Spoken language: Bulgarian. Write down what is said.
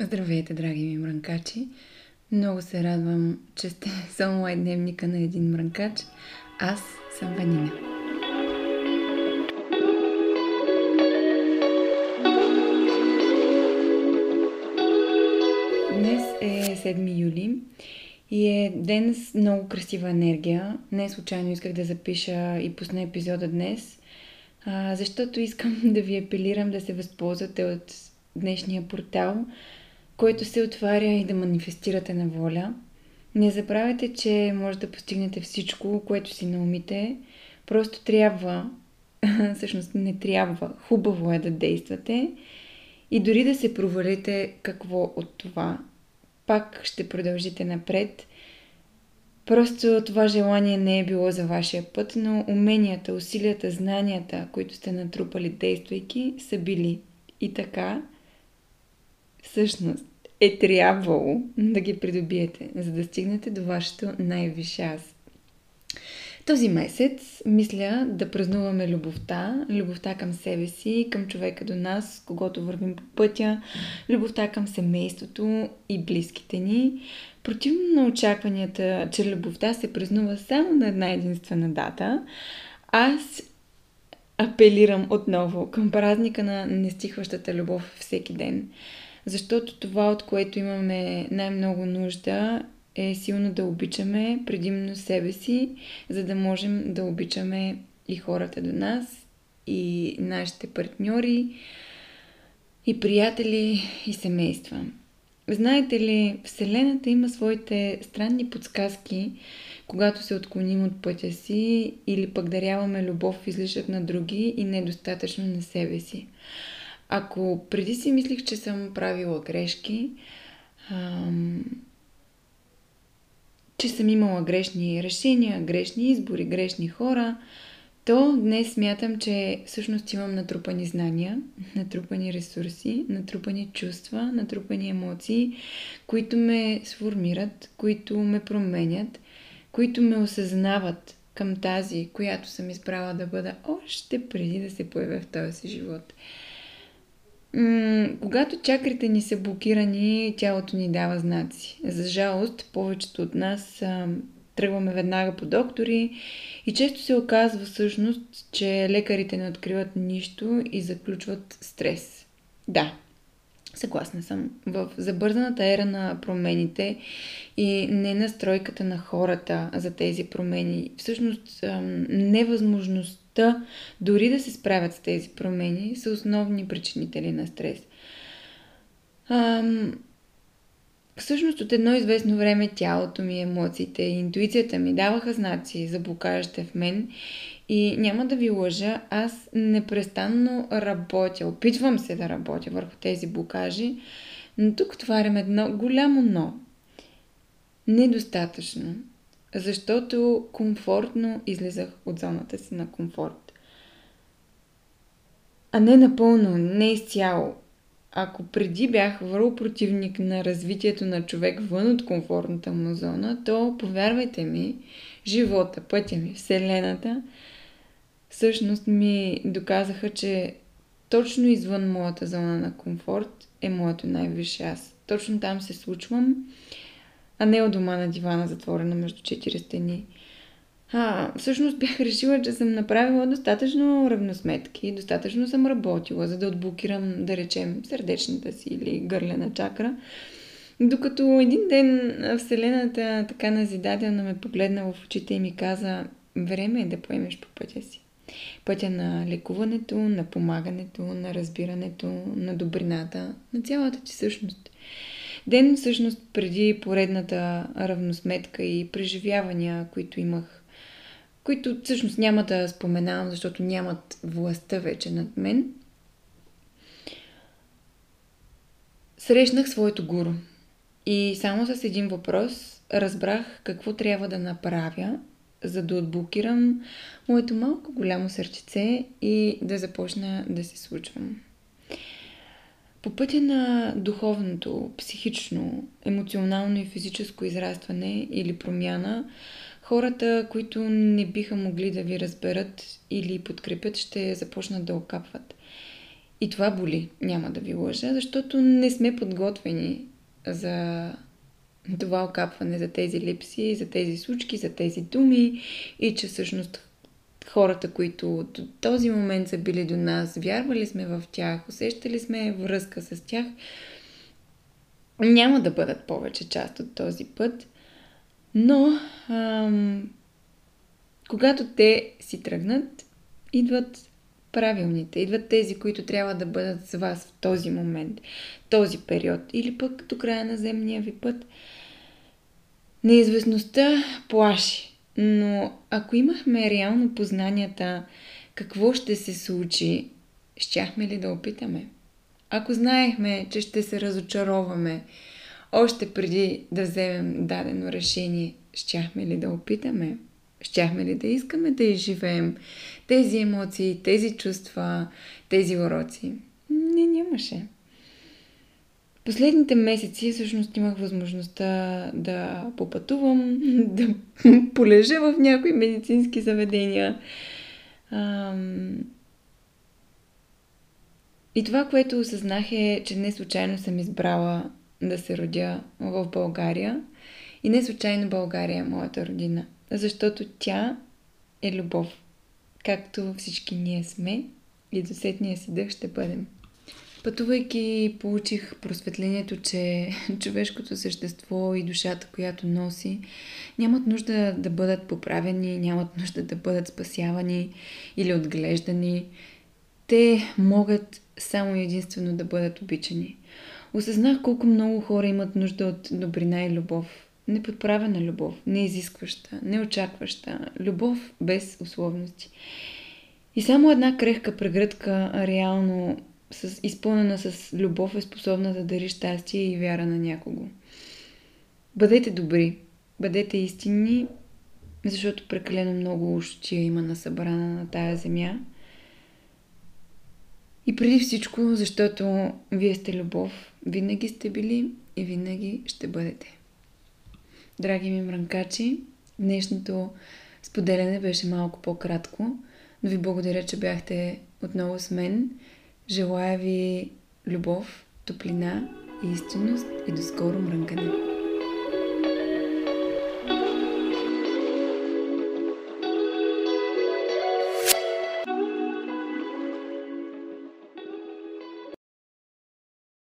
Здравейте, драги ми мрънкачи! Много се радвам, че сте с дневника на един мрънкач. Аз съм Ванина. Днес е 7 юли и е ден с много красива енергия. Не случайно исках да запиша и пусна епизода днес, защото искам да ви апелирам да се възползвате от днешния портал – който се отваря и да манифестирате на воля. Не забравяйте, че може да постигнете всичко, което си наумите. Просто трябва, всъщност не трябва, хубаво е да действате и дори да се провалите какво от това, пак ще продължите напред. Просто това желание не е било за вашия път, но уменията, усилията, знанията, които сте натрупали действайки, са били. И така, всъщност, е трябвало да ги придобиете, за да стигнете до вашето най-висше аз. Този месец мисля да празнуваме любовта, любовта към себе си, към човека до нас, когато вървим по пътя, любовта към семейството и близките ни. Противно на очакванията, че любовта се празнува само на една единствена дата, аз апелирам отново към празника на нестихващата любов всеки ден. Защото това, от което имаме най-много нужда, е силно да обичаме предимно себе си, за да можем да обичаме и хората до нас, и нашите партньори, и приятели, и семейства. Знаете ли, Вселената има своите странни подсказки, когато се отклоним от пътя си или пък даряваме любов излишък на други и недостатъчно на себе си. Ако преди си мислих, че съм правила грешки, ам, че съм имала грешни решения, грешни избори, грешни хора, то днес смятам, че всъщност имам натрупани знания, натрупани ресурси, натрупани чувства, натрупани емоции, които ме сформират, които ме променят, които ме осъзнават към тази, която съм избрала да бъда още преди да се появя в този живот. Когато чакрите ни са блокирани, тялото ни дава знаци. За жалост, повечето от нас а, тръгваме веднага по доктори и често се оказва всъщност, че лекарите не откриват нищо и заключват стрес. Да, Съгласна съм. В забързаната ера на промените и не настройката на хората за тези промени, всъщност невъзможността дори да се справят с тези промени са основни причинители на стрес. Ам, всъщност от едно известно време тялото ми, емоциите и интуицията ми даваха знаци за блокажите в мен и няма да ви лъжа, аз непрестанно работя, опитвам се да работя върху тези блокажи, но тук отварям едно голямо но. Недостатъчно, защото комфортно излизах от зоната си на комфорт. А не напълно, не изцяло. Ако преди бях върл противник на развитието на човек вън от комфортната му зона, то, повярвайте ми, живота, пътя ми, Вселената – всъщност ми доказаха, че точно извън моята зона на комфорт е моето най-висше аз. Точно там се случвам, а не от дома на дивана, затворена между четири стени. А, всъщност бях решила, че съм направила достатъчно равносметки, достатъчно съм работила, за да отблокирам, да речем, сърдечната си или гърлена чакра. Докато един ден Вселената така назидателно ме погледна в очите и ми каза, време е да поемеш по пътя си. Пътя на лекуването, на помагането, на разбирането, на добрината, на цялата ти същност. Ден всъщност преди поредната равносметка и преживявания, които имах, които всъщност няма да споменавам, защото нямат властта вече над мен, срещнах своето гуру. И само с един въпрос разбрах какво трябва да направя, за да отблокирам моето малко голямо сърчице и да започна да се случвам. По пътя на духовното, психично, емоционално и физическо израстване или промяна, хората, които не биха могли да ви разберат или подкрепят, ще започнат да окапват. И това боли, няма да ви лъжа, защото не сме подготвени за това окапване, за тези липси, за тези случки, за тези думи и че всъщност хората, които до този момент са били до нас, вярвали сме в тях, усещали сме връзка с тях, няма да бъдат повече част от този път. Но, ам, когато те си тръгнат, идват правилните, идват тези, които трябва да бъдат с вас в този момент, този период или пък до края на земния ви път. Неизвестността плаши, но ако имахме реално познанията какво ще се случи, щяхме ли да опитаме? Ако знаехме, че ще се разочароваме още преди да вземем дадено решение, щяхме ли да опитаме? Щяхме ли да искаме да изживеем тези емоции, тези чувства, тези уроци? Не, нямаше. Последните месеци всъщност имах възможността да попътувам, да полежа в някои медицински заведения. И това, което осъзнах е, че не случайно съм избрала да се родя в България. И не случайно България е моята родина. Защото тя е любов. Както всички ние сме и до сетния си дъх ще бъдем. Пътувайки получих просветлението, че човешкото същество и душата, която носи, нямат нужда да бъдат поправени, нямат нужда да бъдат спасявани или отглеждани. Те могат само единствено да бъдат обичани. Осъзнах колко много хора имат нужда от добрина и любов. Неподправена любов, неизискваща, неочакваща, любов без условности. И само една крехка прегръдка реално с, изпълнена с любов е способна да дари щастие и вяра на някого. Бъдете добри, бъдете истинни, защото прекалено много ушчия има на събрана на тая земя. И преди всичко, защото вие сте любов, винаги сте били и винаги ще бъдете. Драги ми мрънкачи, днешното споделяне беше малко по-кратко, но ви благодаря, че бяхте отново с мен Желая ви любов, топлина и истинност и до скоро мрънкане.